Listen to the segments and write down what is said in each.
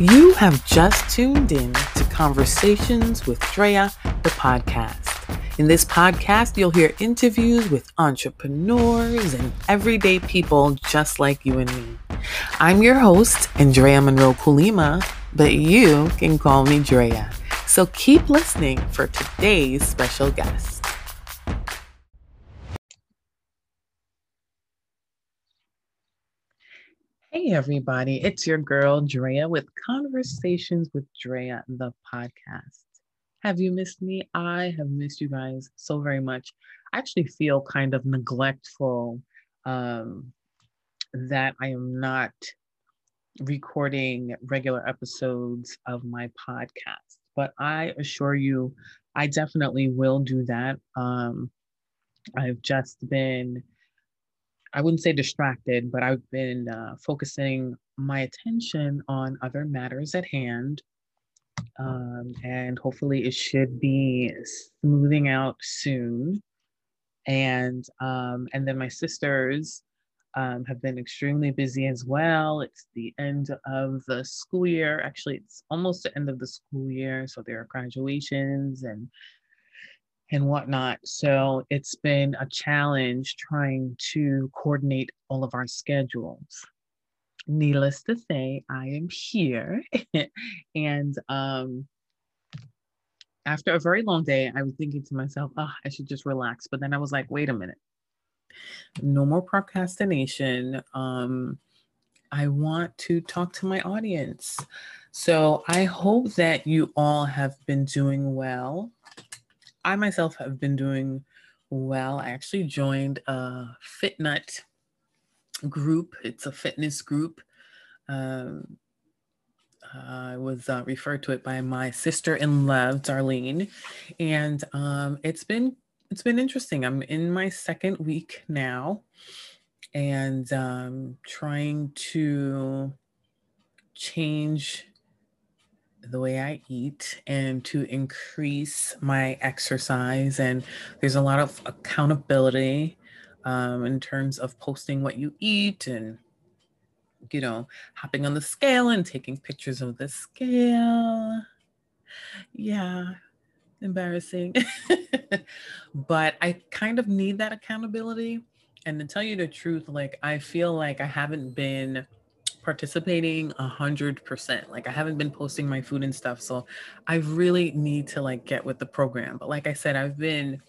You have just tuned in to Conversations with Drea, the podcast. In this podcast, you'll hear interviews with entrepreneurs and everyday people just like you and me. I'm your host, Andrea Monroe Kulima, but you can call me Drea. So keep listening for today's special guest. Hey, everybody, it's your girl, Drea, with Conversations with Drea, the podcast. Have you missed me? I have missed you guys so very much. I actually feel kind of neglectful um, that I am not recording regular episodes of my podcast, but I assure you, I definitely will do that. Um, I've just been, I wouldn't say distracted, but I've been uh, focusing my attention on other matters at hand um, and hopefully it should be smoothing out soon. And um, and then my sisters um, have been extremely busy as well. It's the end of the school year. Actually, it's almost the end of the school year, so there are graduations and and whatnot. So it's been a challenge trying to coordinate all of our schedules needless to say, I am here. and um, after a very long day, I was thinking to myself, oh, I should just relax. But then I was like, wait a minute. No more procrastination. Um, I want to talk to my audience. So I hope that you all have been doing well. I myself have been doing well. I actually joined a FitNut group. It's a fitness group. Um, I was uh, referred to it by my sister in love, Darlene, and um, it's been it's been interesting. I'm in my second week now, and um, trying to change the way I eat and to increase my exercise. And there's a lot of accountability um, in terms of posting what you eat and you know hopping on the scale and taking pictures of the scale yeah embarrassing but i kind of need that accountability and to tell you the truth like i feel like i haven't been participating a hundred percent like i haven't been posting my food and stuff so i really need to like get with the program but like i said i've been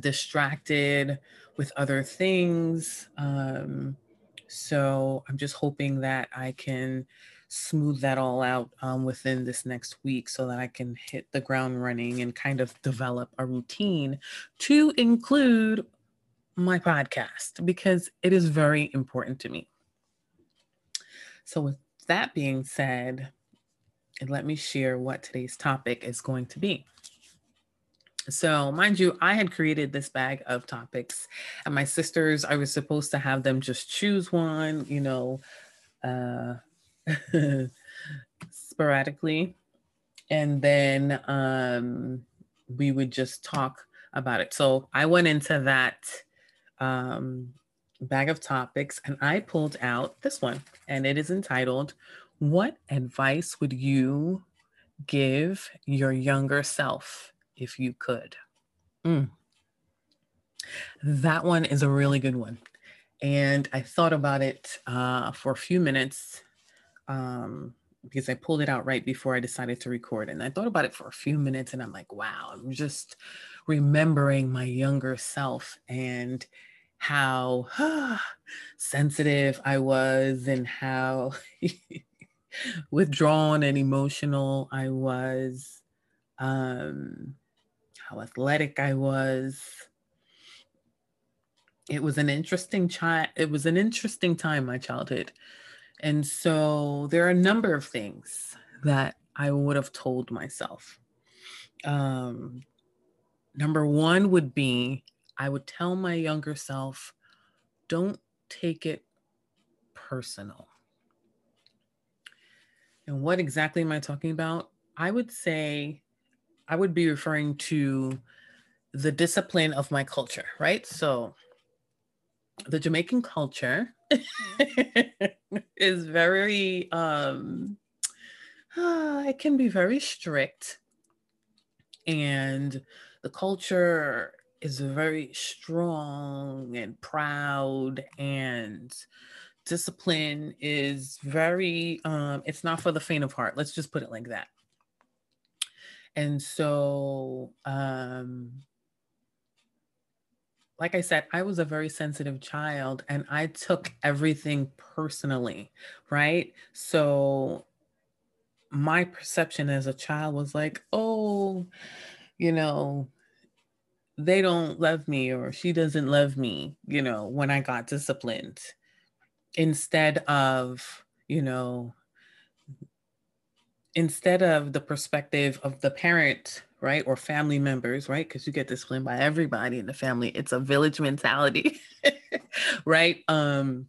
distracted with other things. Um, so I'm just hoping that I can smooth that all out um, within this next week so that I can hit the ground running and kind of develop a routine to include my podcast because it is very important to me. So, with that being said, let me share what today's topic is going to be. So, mind you, I had created this bag of topics, and my sisters, I was supposed to have them just choose one, you know, uh, sporadically. And then um, we would just talk about it. So, I went into that um, bag of topics and I pulled out this one, and it is entitled, What Advice Would You Give Your Younger Self? if you could. Mm. That one is a really good one. And I thought about it uh, for a few minutes um, because I pulled it out right before I decided to record. And I thought about it for a few minutes and I'm like, wow, I'm just remembering my younger self and how sensitive I was and how withdrawn and emotional I was. Um, how athletic I was. It was an interesting child. It was an interesting time, my childhood. And so there are a number of things that I would have told myself. Um, number one would be I would tell my younger self, don't take it personal. And what exactly am I talking about? I would say I would be referring to the discipline of my culture, right? So the Jamaican culture is very um it can be very strict and the culture is very strong and proud and discipline is very um it's not for the faint of heart let's just put it like that and so um like I said, I was a very sensitive child and I took everything personally, right? So my perception as a child was like, oh, you know, they don't love me or she doesn't love me, you know, when I got disciplined. Instead of, you know, instead of the perspective of the parent, right, or family members, right, because you get disciplined by everybody in the family, it's a village mentality, right? Um,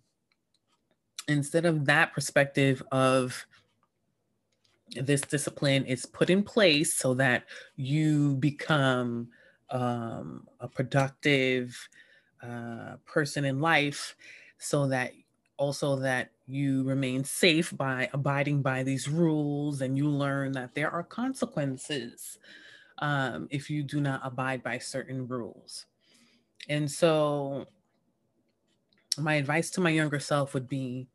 instead of that perspective of this discipline is put in place so that you become um, a productive uh, person in life so that also that you remain safe by abiding by these rules and you learn that there are consequences um, if you do not abide by certain rules and so my advice to my younger self would be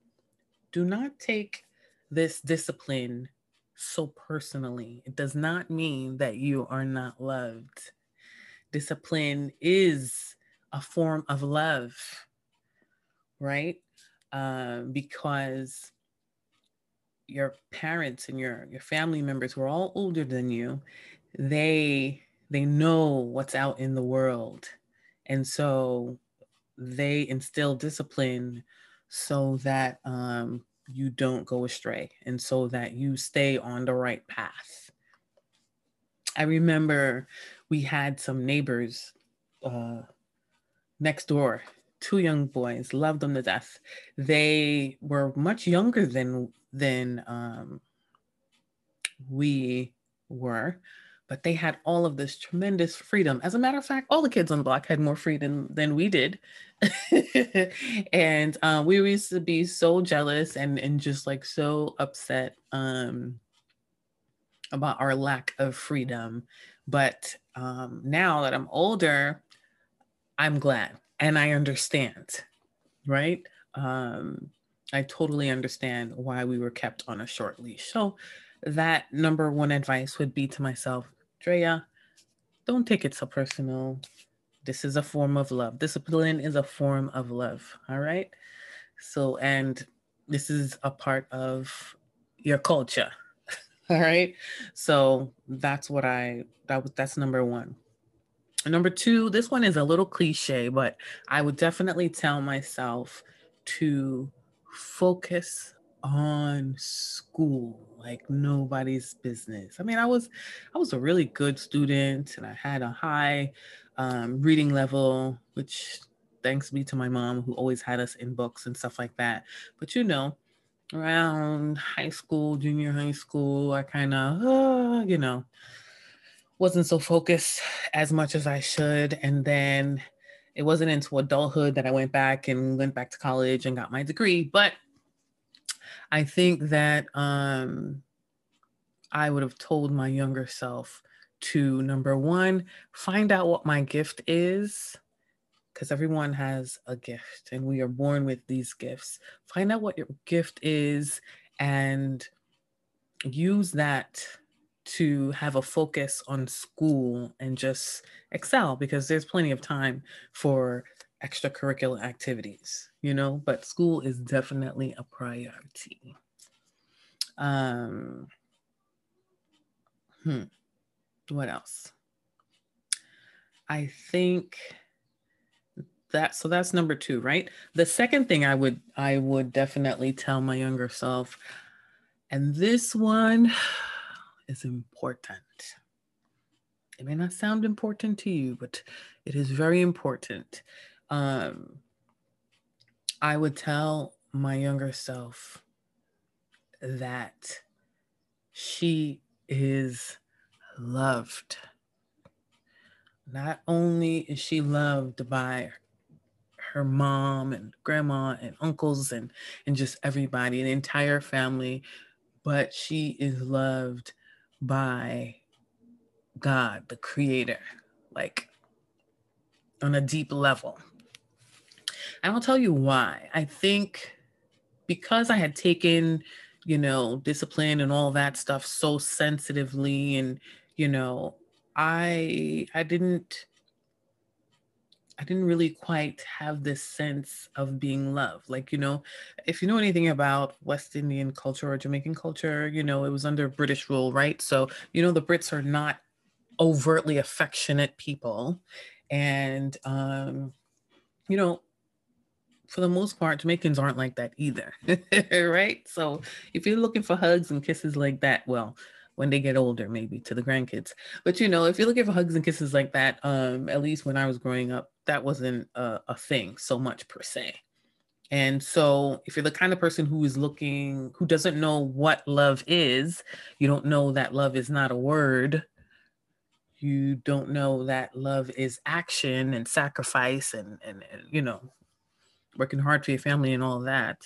do not take this discipline so personally. It does not mean that you are not loved. Discipline is a form of love, right? Um, because your parents and your your family members who are all older than you, they they know what's out in the world, and so they instill discipline so that um, you don't go astray and so that you stay on the right path. I remember we had some neighbors uh, next door, two young boys, loved them to death. They were much younger than than um, we were, but they had all of this tremendous freedom. As a matter of fact, all the kids on the block had more freedom than we did. and um, we used to be so jealous and, and just like so upset um, about our lack of freedom. But um, now that I'm older, I'm glad and I understand, right? Um, I totally understand why we were kept on a short leash. So, that number one advice would be to myself Drea, don't take it so personal. This is a form of love. Discipline is a form of love. All right. So, and this is a part of your culture. all right. So that's what I, that was that's number one. Number two, this one is a little cliche, but I would definitely tell myself to focus on school like nobody's business. I mean, I was I was a really good student and I had a high um, reading level, which thanks be to my mom who always had us in books and stuff like that. But you know, around high school, junior high school, I kind of, uh, you know, wasn't so focused as much as I should. And then it wasn't into adulthood that I went back and went back to college and got my degree. But I think that um, I would have told my younger self to number one, find out what my gift is, because everyone has a gift and we are born with these gifts. Find out what your gift is and use that to have a focus on school and just excel because there's plenty of time for extracurricular activities, you know, but school is definitely a priority. Um, hmm, what else? I think that so that's number two, right? The second thing I would I would definitely tell my younger self, and this one is important. It may not sound important to you, but it is very important um, I would tell my younger self that she is loved. Not only is she loved by mom and grandma and uncles and, and just everybody, the entire family but she is loved by God, the creator, like on a deep level. And I'll tell you why. I think because I had taken, you know, discipline and all that stuff so sensitively and, you know, I I didn't I didn't really quite have this sense of being loved. Like, you know, if you know anything about West Indian culture or Jamaican culture, you know, it was under British rule, right? So, you know, the Brits are not overtly affectionate people. And, um, you know, for the most part, Jamaicans aren't like that either, right? So if you're looking for hugs and kisses like that, well, when they get older, maybe to the grandkids. But you know, if you're looking for hugs and kisses like that, um, at least when I was growing up, that wasn't a, a thing so much per se. And so, if you're the kind of person who is looking, who doesn't know what love is, you don't know that love is not a word, you don't know that love is action and sacrifice and, and, and you know, working hard for your family and all that,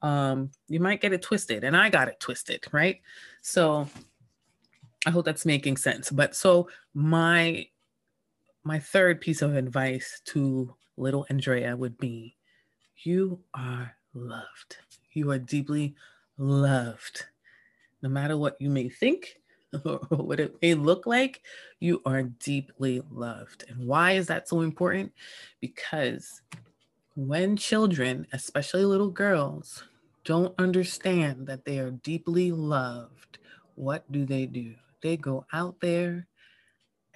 um, you might get it twisted. And I got it twisted, right? So, I hope that's making sense. But so my my third piece of advice to little Andrea would be you are loved. You are deeply loved. No matter what you may think or what it may look like, you are deeply loved. And why is that so important? Because when children, especially little girls, don't understand that they are deeply loved, what do they do? They go out there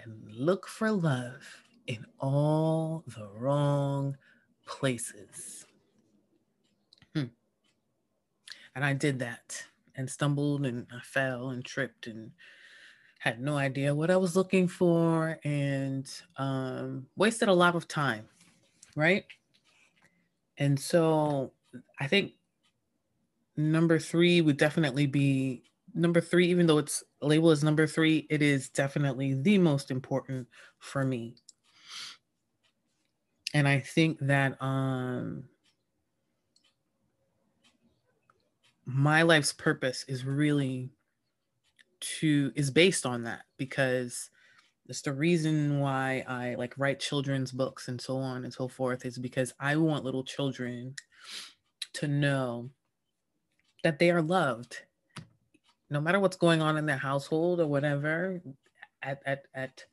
and look for love in all the wrong places. Hmm. And I did that and stumbled and I fell and tripped and had no idea what I was looking for and um, wasted a lot of time, right? And so I think number three would definitely be number three, even though it's labeled as number three, it is definitely the most important for me. And I think that um, my life's purpose is really to is based on that because it's the reason why I like write children's books and so on and so forth is because I want little children to know that they are loved no matter what's going on in their household or whatever, at at at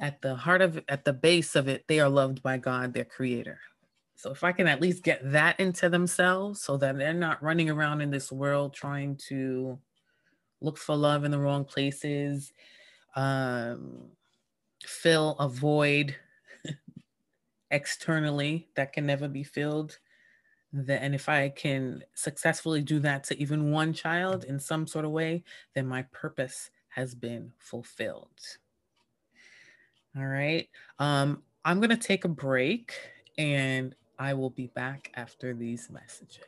at the heart of at the base of it, they are loved by God, their creator. So if I can at least get that into themselves so that they're not running around in this world trying to look for love in the wrong places, um, fill a void externally that can never be filled that and if i can successfully do that to even one child in some sort of way then my purpose has been fulfilled. All right um i'm going to take a break and i will be back after these messages.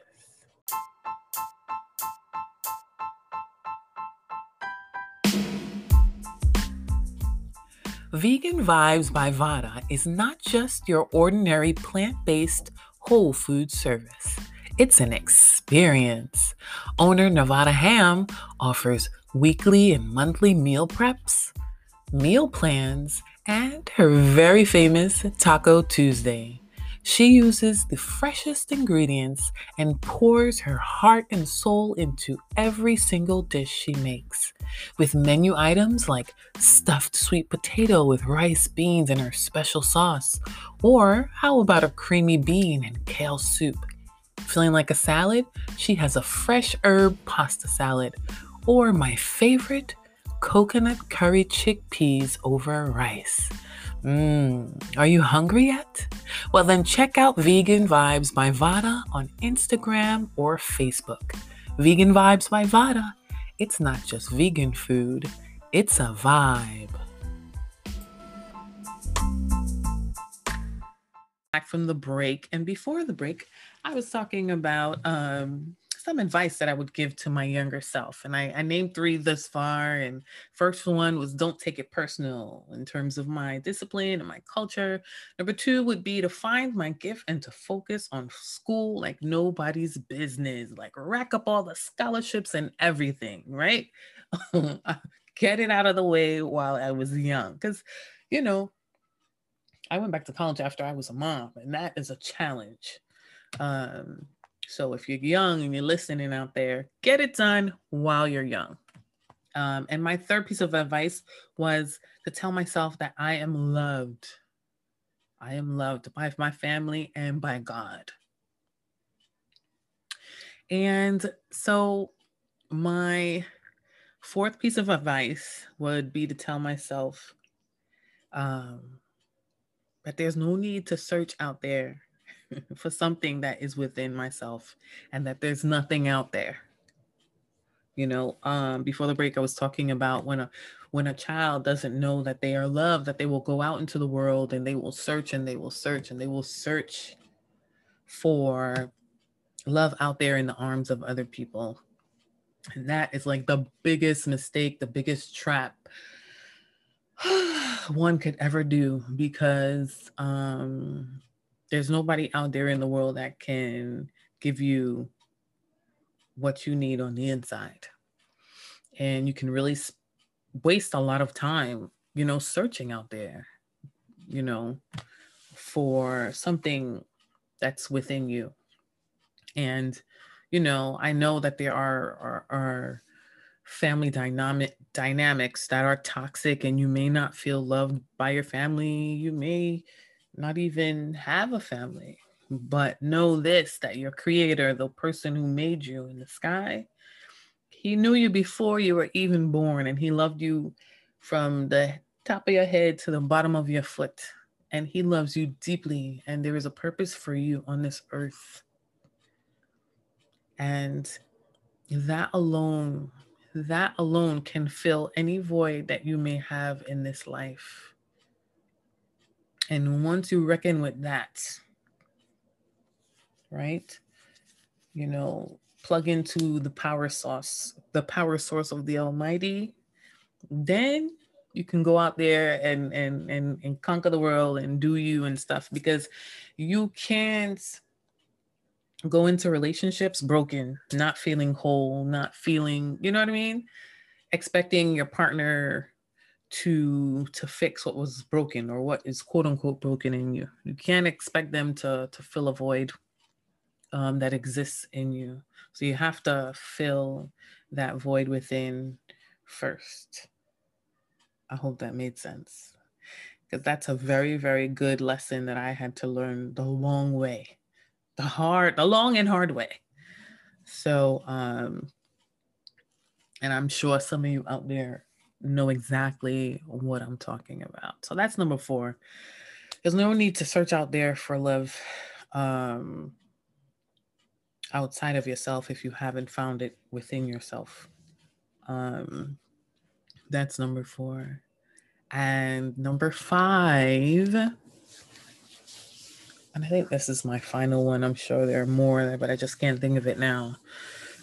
Vegan Vibes by Vada is not just your ordinary plant based whole food service. It's an experience. Owner Nevada Ham offers weekly and monthly meal preps, meal plans, and her very famous Taco Tuesday. She uses the freshest ingredients and pours her heart and soul into every single dish she makes. With menu items like stuffed sweet potato with rice, beans, and her special sauce. Or how about a creamy bean and kale soup? Feeling like a salad? She has a fresh herb pasta salad. Or my favorite, coconut curry chickpeas over rice. Mmm, are you hungry yet? Well, then check out Vegan Vibes by Vada on Instagram or Facebook. Vegan Vibes by Vada. It's not just vegan food, it's a vibe. Back from the break, and before the break, I was talking about um, some advice that I would give to my younger self. And I, I named three thus far. And first one was don't take it personal in terms of my discipline and my culture. Number two would be to find my gift and to focus on school like nobody's business, like rack up all the scholarships and everything, right? Get it out of the way while I was young. Because, you know, I went back to college after I was a mom, and that is a challenge. Um, so if you're young and you're listening out there, get it done while you're young. Um, and my third piece of advice was to tell myself that I am loved. I am loved by my family and by God. And so my fourth piece of advice would be to tell myself um, that there's no need to search out there for something that is within myself and that there's nothing out there. You know um before the break i was talking about when a when a child doesn't know that they are loved that they will go out into the world and they will search and they will search and they will search for love out there in the arms of other people. And that is like the biggest mistake the biggest trap one could ever do because um there's nobody out there in the world that can give you what you need on the inside. And you can really waste a lot of time, you know, searching out there, you know, for something that's within you. And, you know, I know that there are, are, are family dynamic dynamics that are toxic and you may not feel loved by your family. You may not even have a family, but know this that your creator, the person who made you in the sky, he knew you before you were even born and he loved you from the top of your head to the bottom of your foot. And he loves you deeply, and there is a purpose for you on this earth. And that alone, that alone can fill any void that you may have in this life. And once you reckon with that, right? You know, plug into the power source, the power source of the Almighty, then you can go out there and and and, and conquer the world and do you and stuff because you can't go into relationships broken, not feeling whole, not feeling, you know what I mean? Expecting your partner to to fix what was broken or what is quote unquote broken in you. You can't expect them to to fill a void um, that exists in you. So you have to fill that void within first. I hope that made sense. Because that's a very, very good lesson that I had to learn the long way, the hard, the long and hard way. So, um, and I'm sure some of you out there know exactly what I'm talking about. So that's number four. There's no need to search out there for love um, outside of yourself if you haven't found it within yourself. Um, that's number four. And number five, and I think this is my final one. I'm sure there are more, but I just can't think of it now.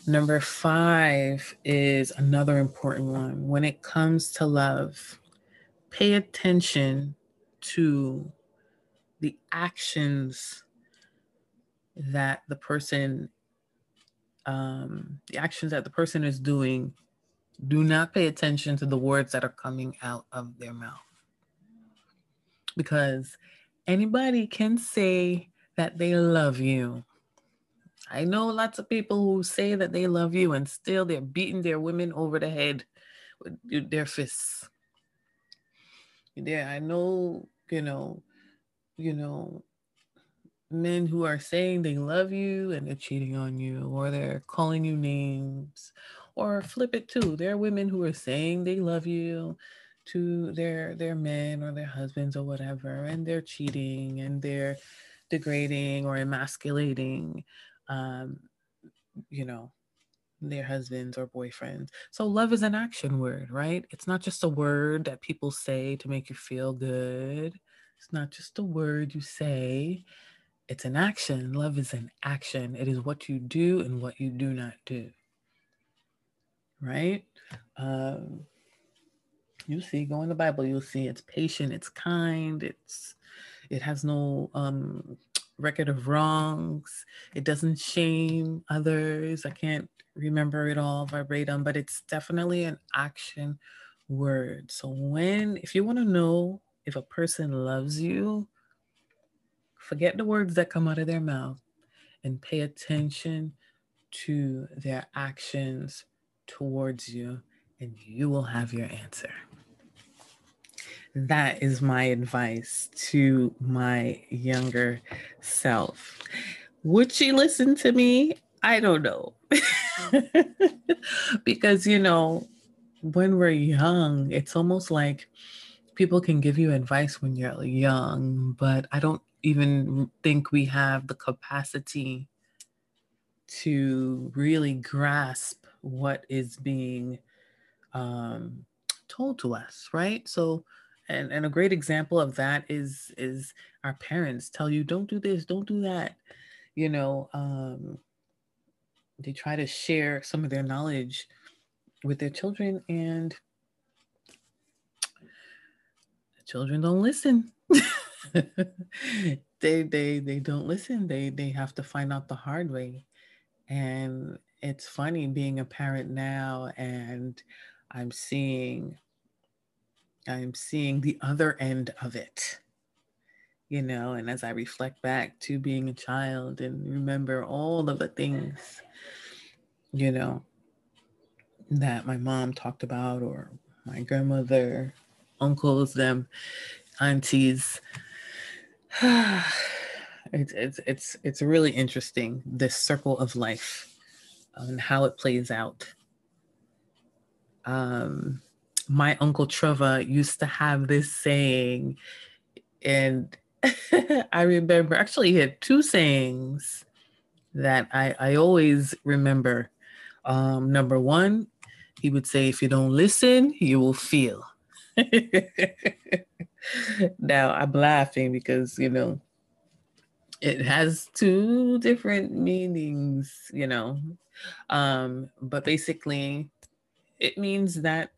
Number five is another important one. When it comes to love, pay attention to the actions that the person um, the actions that the person is doing. Do not pay attention to the words that are coming out of their mouth. Because anybody can say that they love you I know lots of people who say that they love you and still they're beating their women over the head with their fists. Yeah, I know, you know, you know, men who are saying they love you and they're cheating on you or they're calling you names or flip it too. There are women who are saying they love you to their their men or their husbands or whatever and they're cheating and they're degrading or emasculating um, you know, their husbands or boyfriends. So love is an action word, right? It's not just a word that people say to make you feel good. It's not just a word you say. it's an action. Love is an action. It is what you do and what you do not do. Right? Um, you see, go in the Bible, you'll see it's patient, it's kind, it's it has no um record of wrongs, it doesn't shame others. I can't remember it all verbatim, but it's definitely an action word. So when if you want to know if a person loves you, forget the words that come out of their mouth and pay attention to their actions towards you, and you will have your answer. That is my advice to my younger self. Would she listen to me? I don't know. because, you know, when we're young, it's almost like people can give you advice when you're young, but I don't even think we have the capacity to really grasp what is being um, told to us, right? So, and, and a great example of that is is our parents tell you don't do this, don't do that. You know, um, they try to share some of their knowledge with their children, and the children don't listen. they they they don't listen. They they have to find out the hard way. And it's funny being a parent now and I'm seeing I'm seeing the other end of it. You know, and as I reflect back to being a child and remember all of the things, you know, that my mom talked about or my grandmother, uncles, them, aunties, it's it's it's it's really interesting this circle of life and how it plays out. Um, my uncle Trevor used to have this saying, and I remember actually he had two sayings that I, I always remember. Um, number one, he would say, if you don't listen, you will feel. now I'm laughing because, you know, it has two different meanings, you know. Um, but basically it means that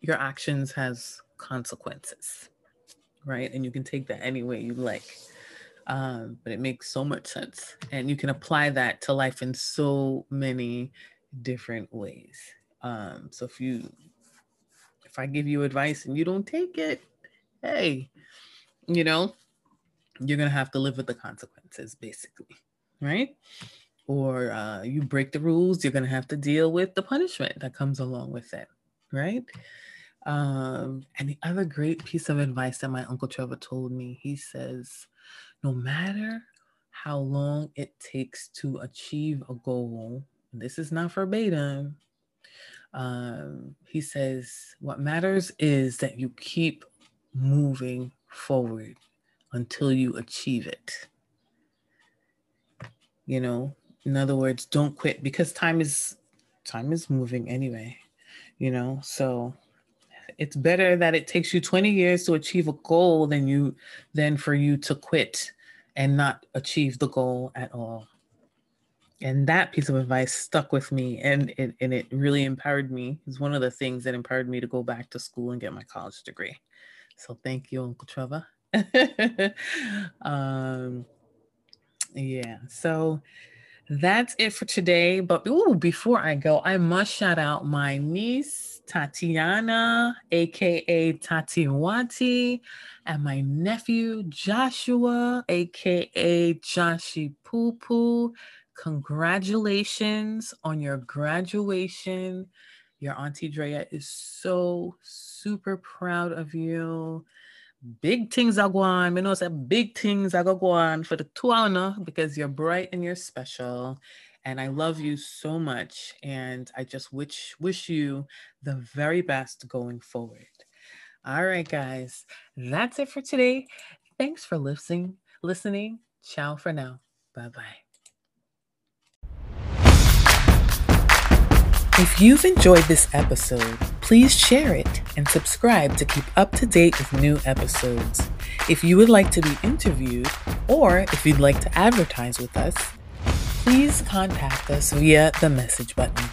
your actions has consequences, right? And you can take that any way you like. Um, but it makes so much sense. And you can apply that to life in so many different ways. Um, so if you if I give you advice and you don't take it, hey, you know, you're to have to live with the consequences, basically, right? Or uh, you break the rules, you're to have to deal with the punishment that comes along with it, right? Um, and the other great piece of advice that my Uncle Trevor told me, he says, no matter how long it takes to achieve a goal, this is not verbatim, um, he says, What matters is that you keep moving forward until you achieve it. You know, in other words, don't quit because time is time is moving anyway, you know. So it's better that it takes you 20 years to achieve a goal than you than for you to quit and not achieve the goal at all. And that piece of advice stuck with me and it, and it really empowered me. It's one of the things that empowered me to go back to school and get my college degree. So thank you uncle trevor. Um yeah so that's it for today. But ooh, before i go i must shout out my niece tatiana aka tatiwati and my nephew joshua aka joshi poo Congratulations on your graduation. Your Auntie Drea is so super proud of you. Big things are going. I know big things are going for the Tuana because you're bright and you're special. And I love you so much. And I just wish wish you the very best going forward. All right, guys. That's it for today. Thanks for listening. Listening. Ciao for now. Bye bye. If you've enjoyed this episode, please share it and subscribe to keep up to date with new episodes. If you would like to be interviewed or if you'd like to advertise with us, please contact us via the message button.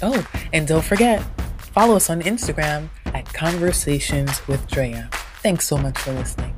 Oh, and don't forget, follow us on Instagram at Conversations with Drea. Thanks so much for listening.